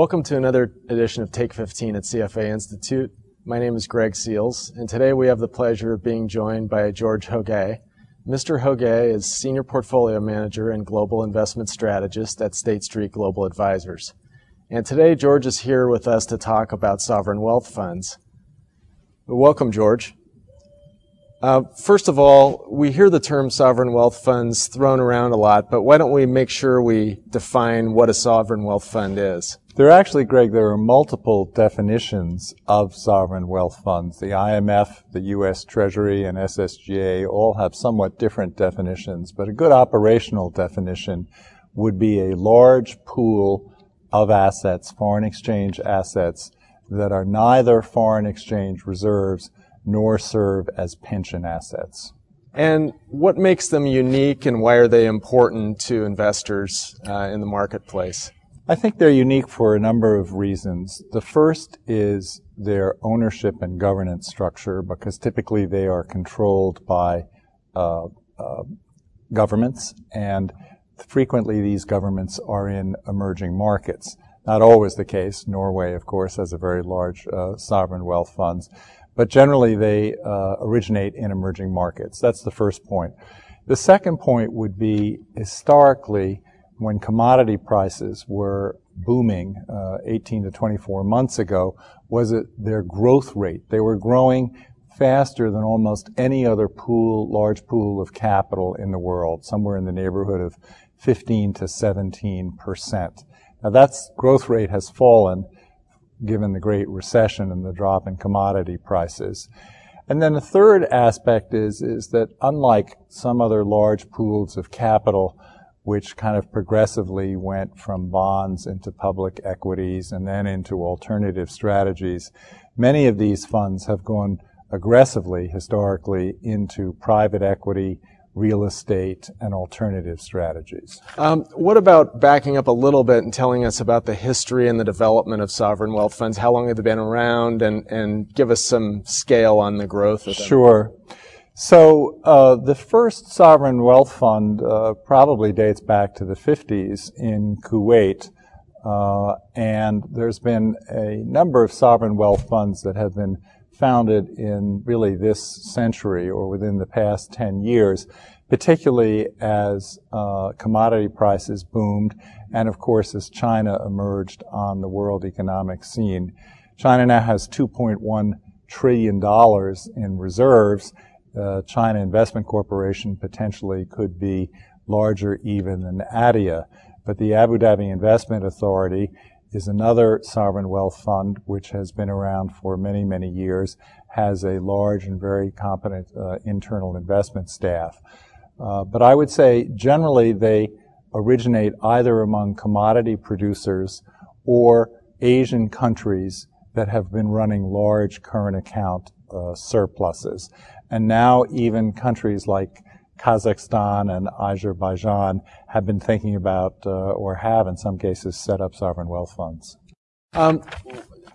Welcome to another edition of Take 15 at CFA Institute. My name is Greg Seals, and today we have the pleasure of being joined by George Hoguet. Mr. Hoguet is Senior Portfolio Manager and Global Investment Strategist at State Street Global Advisors. And today, George is here with us to talk about sovereign wealth funds. Welcome, George. Uh, first of all, we hear the term sovereign wealth funds thrown around a lot, but why don't we make sure we define what a sovereign wealth fund is? There are actually, Greg, there are multiple definitions of sovereign wealth funds. The IMF, the U.S. Treasury, and SSGA all have somewhat different definitions, but a good operational definition would be a large pool of assets, foreign exchange assets, that are neither foreign exchange reserves nor serve as pension assets. And what makes them unique and why are they important to investors uh, in the marketplace? I think they're unique for a number of reasons. The first is their ownership and governance structure because typically they are controlled by uh, uh, governments and frequently these governments are in emerging markets. Not always the case. Norway, of course, has a very large uh, sovereign wealth funds but generally they uh, originate in emerging markets. That's the first point. The second point would be historically, when commodity prices were booming uh, 18 to 24 months ago, was it their growth rate. They were growing faster than almost any other pool, large pool of capital in the world, somewhere in the neighborhood of 15 to 17 percent. Now that growth rate has fallen given the Great Recession and the drop in commodity prices. And then the third aspect is, is that unlike some other large pools of capital, which kind of progressively went from bonds into public equities and then into alternative strategies, many of these funds have gone aggressively historically into private equity, real estate, and alternative strategies. Um, what about backing up a little bit and telling us about the history and the development of sovereign wealth funds? How long have they been around, and, and give us some scale on the growth of them? Sure. So uh, the first sovereign wealth fund uh, probably dates back to the 50s in Kuwait. Uh, and there's been a number of sovereign wealth funds that have been founded in really this century or within the past 10 years, particularly as uh, commodity prices boomed and of course as China emerged on the world economic scene. China now has $2.1 trillion in reserves. Uh, China Investment Corporation potentially could be larger even than ADIA. But the Abu Dhabi Investment Authority is another sovereign wealth fund which has been around for many, many years, has a large and very competent uh, internal investment staff. Uh, but I would say generally they originate either among commodity producers or Asian countries that have been running large current account uh, surpluses. And now even countries like Kazakhstan and Azerbaijan have been thinking about, uh, or have in some cases, set up sovereign wealth funds. Um,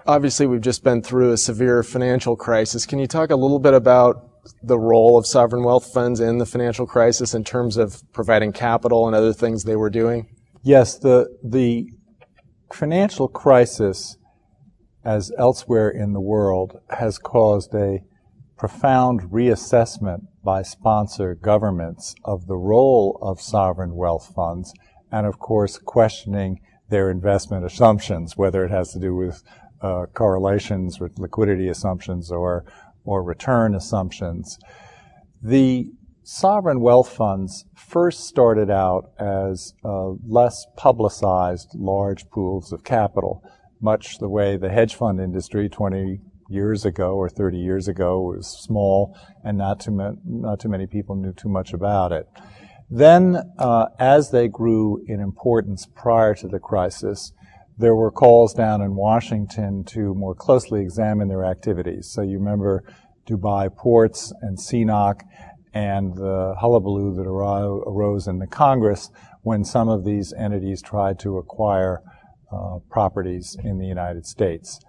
obviously, we've just been through a severe financial crisis. Can you talk a little bit about the role of sovereign wealth funds in the financial crisis in terms of providing capital and other things they were doing? Yes, the the financial crisis, as elsewhere in the world, has caused a profound reassessment by sponsor governments of the role of sovereign wealth funds and of course questioning their investment assumptions, whether it has to do with uh, correlations with liquidity assumptions or, or return assumptions. The sovereign wealth funds first started out as uh, less publicized large pools of capital, much the way the hedge fund industry 20 years ago or 30 years ago. Was small and not too, ma- not too many people knew too much about it. Then, uh, as they grew in importance prior to the crisis, there were calls down in Washington to more closely examine their activities. So you remember Dubai Ports and CNOOC and the hullabaloo that arose in the Congress when some of these entities tried to acquire uh, properties in the United States.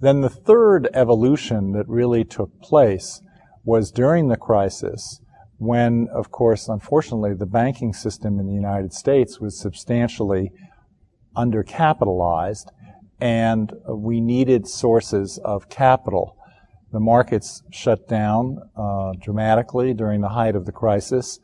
Then the third evolution that really took place was during the crisis when, of course, unfortunately, the banking system in the United States was substantially undercapitalized and we needed sources of capital. The markets shut down uh, dramatically during the height of the crisis,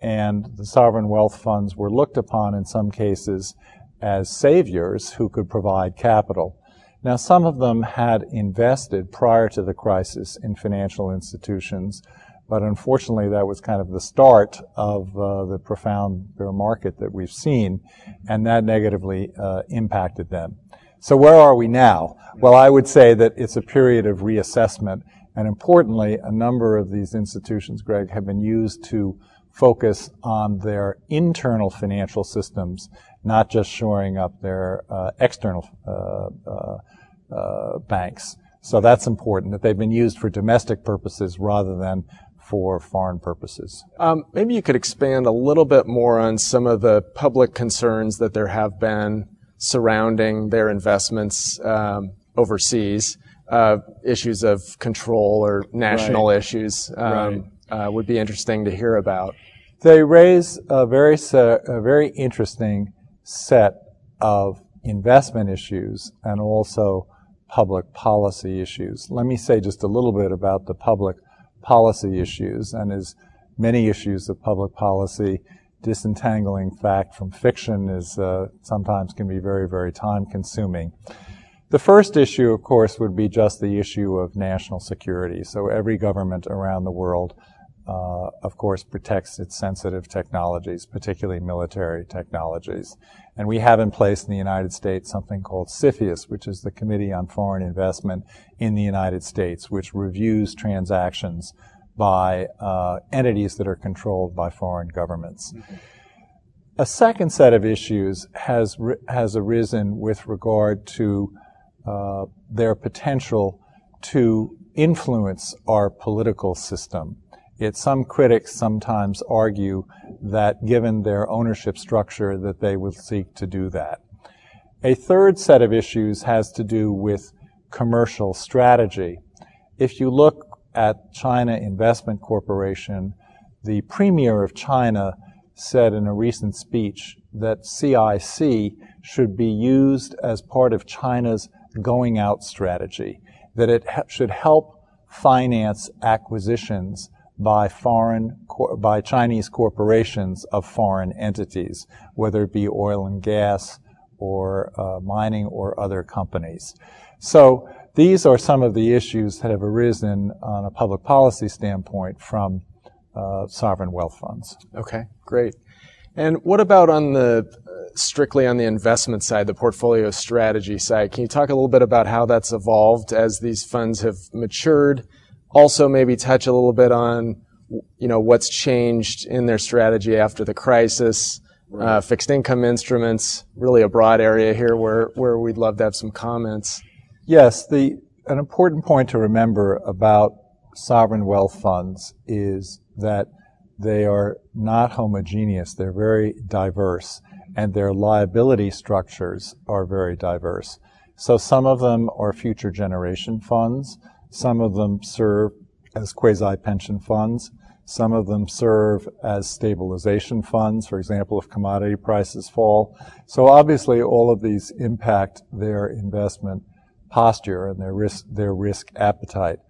and the sovereign wealth funds were looked upon in some cases as saviors who could provide capital. Now, some of them had invested prior to the crisis in financial institutions, but unfortunately, that was kind of the start of uh, the profound bear market that we've seen, and that negatively uh, impacted them. So, where are we now? Well, I would say that it's a period of reassessment, and importantly, a number of these institutions, Greg, have been used to focus on their internal financial systems, not just shoring up their uh, external uh, uh, uh, banks. So that's important that they've been used for domestic purposes rather than for foreign purposes. Um, maybe you could expand a little bit more on some of the public concerns that there have been surrounding their investments um, overseas, uh, issues of control or national right. issues. Um, right. uh, would be interesting to hear about. They raise a very, a very interesting set of investment issues and also public policy issues. Let me say just a little bit about the public policy issues and as many issues of public policy, disentangling fact from fiction is uh, sometimes can be very, very time consuming. The first issue, of course, would be just the issue of national security. So every government around the world uh, of course, protects its sensitive technologies, particularly military technologies. And we have in place in the United States something called CFIUS, which is the Committee on Foreign Investment in the United States, which reviews transactions by uh, entities that are controlled by foreign governments. Mm-hmm. A second set of issues has has arisen with regard to uh, their potential to influence our political system. Some critics sometimes argue that given their ownership structure that they would seek to do that. A third set of issues has to do with commercial strategy. If you look at China Investment Corporation, the premier of China said in a recent speech that CIC should be used as part of China's going out strategy, that it should help finance acquisitions by foreign, by Chinese corporations of foreign entities, whether it be oil and gas or uh, mining or other companies. So these are some of the issues that have arisen on a public policy standpoint from uh, sovereign wealth funds. Okay, great. And what about on the uh, strictly on the investment side, the portfolio strategy side? Can you talk a little bit about how that's evolved as these funds have matured? Also maybe touch a little bit on you know what's changed in their strategy after the crisis right. uh, fixed income instruments really a broad area here where where we'd love to have some comments. Yes the an important point to remember about sovereign wealth funds is that they are not homogeneous. They're very diverse and their liability structures are very diverse. So some of them are future generation funds some of them serve as quasi-pension funds. Some of them serve as stabilization funds, for example, if commodity prices fall. So obviously all of these impact their investment posture and their risk, their risk appetite.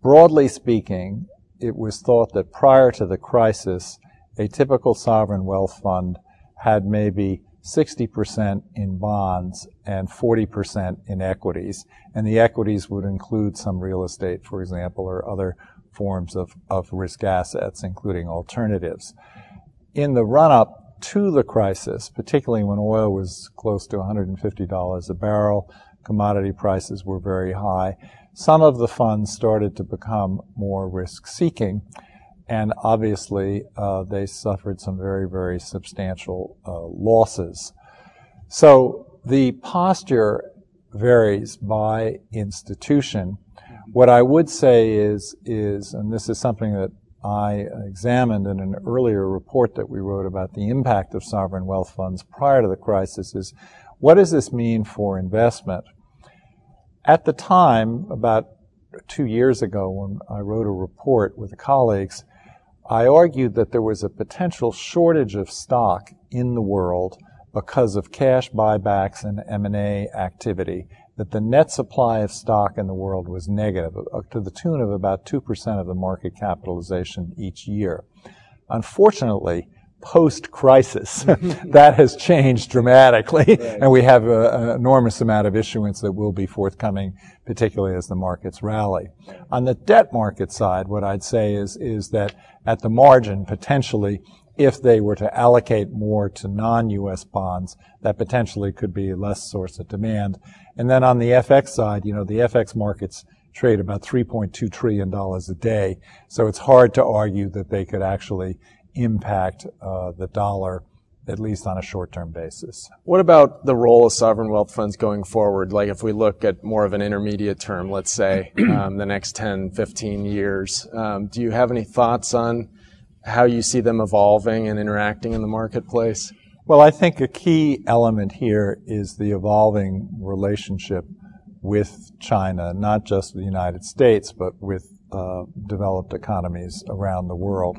Broadly speaking, it was thought that prior to the crisis, a typical sovereign wealth fund had maybe 60% in bonds and 40% in equities. And the equities would include some real estate, for example, or other forms of, of risk assets, including alternatives. In the run up to the crisis, particularly when oil was close to $150 a barrel, commodity prices were very high. some of the funds started to become more risk seeking. And obviously, uh, they suffered some very, very substantial uh, losses. So the posture varies by institution. What I would say is, is, and this is something that I examined in an earlier report that we wrote about the impact of sovereign wealth funds prior to the crisis, is what does this mean for investment? At the time, about two years ago, when I wrote a report with colleagues, I argued that there was a potential shortage of stock in the world because of cash buybacks and M&A activity, that the net supply of stock in the world was negative, to the tune of about 2% of the market capitalization each year. Unfortunately, post-crisis, that has changed dramatically, right. and we have an enormous amount of issuance that will be forthcoming, particularly as the markets rally. On the debt market side, what I'd say is, is that at the margin, potentially, if they were to allocate more to non-U.S. bonds, that potentially could be less source of demand. And then on the FX side, you know, the FX markets trade about $3.2 trillion a day. So it's hard to argue that they could actually impact uh, the dollar at least on a short-term basis. What about the role of sovereign wealth funds going forward? Like if we look at more of an intermediate term, let's say um, the next 10, 15 years, um, do you have any thoughts on how you see them evolving and interacting in the marketplace? Well, I think a key element here is the evolving relationship with China, not just the United States, but with uh, developed economies around the world.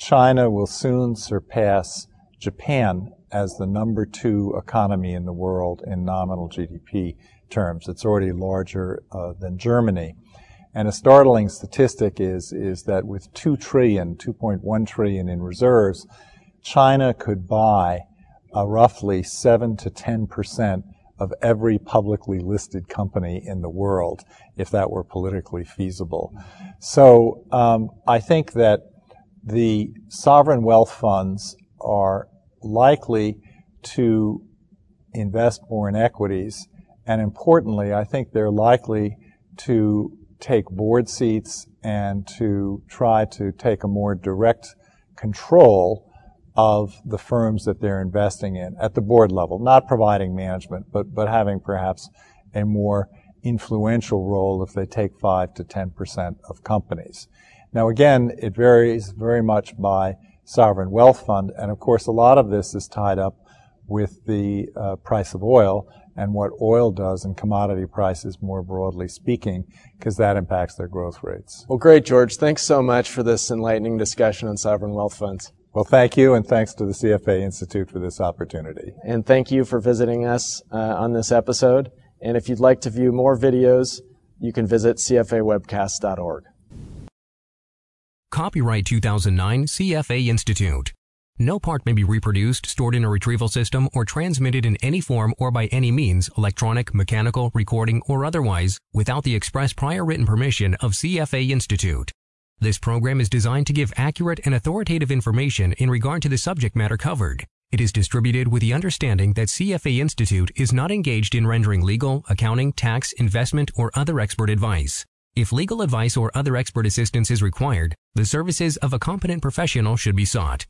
China will soon surpass Japan as the number two economy in the world in nominal GDP terms. It's already larger uh, than Germany. And a startling statistic is, is that with 2 trillion, 2.1 trillion in reserves, China could buy a roughly 7 to 10 percent of every publicly listed company in the world if that were politically feasible. So um, I think that the sovereign wealth funds are likely to invest more in equities, and importantly, I think they're likely to take board seats and to try to take a more direct control of the firms that they're investing in at the board level, not providing management, but, but having perhaps a more influential role if they take 5 to 10% of companies. Now again, it varies very much by sovereign wealth fund, and of course a lot of this is tied up with the uh, price of oil and what oil does and commodity prices more broadly speaking, because that impacts their growth rates. Well, great, George. Thanks so much for this enlightening discussion on sovereign wealth funds. Well, thank you, and thanks to the CFA Institute for this opportunity. And thank you for visiting us uh, on this episode. And if you'd like to view more videos, you can visit cfawebcast.org. Copyright 2009 CFA Institute. No part may be reproduced, stored in a retrieval system, or transmitted in any form or by any means, electronic, mechanical, recording, or otherwise, without the express prior written permission of CFA Institute. This program is designed to give accurate and authoritative information in regard to the subject matter covered. It is distributed with the understanding that CFA Institute is not engaged in rendering legal, accounting, tax, investment, or other expert advice. If legal advice or other expert assistance is required, the services of a competent professional should be sought.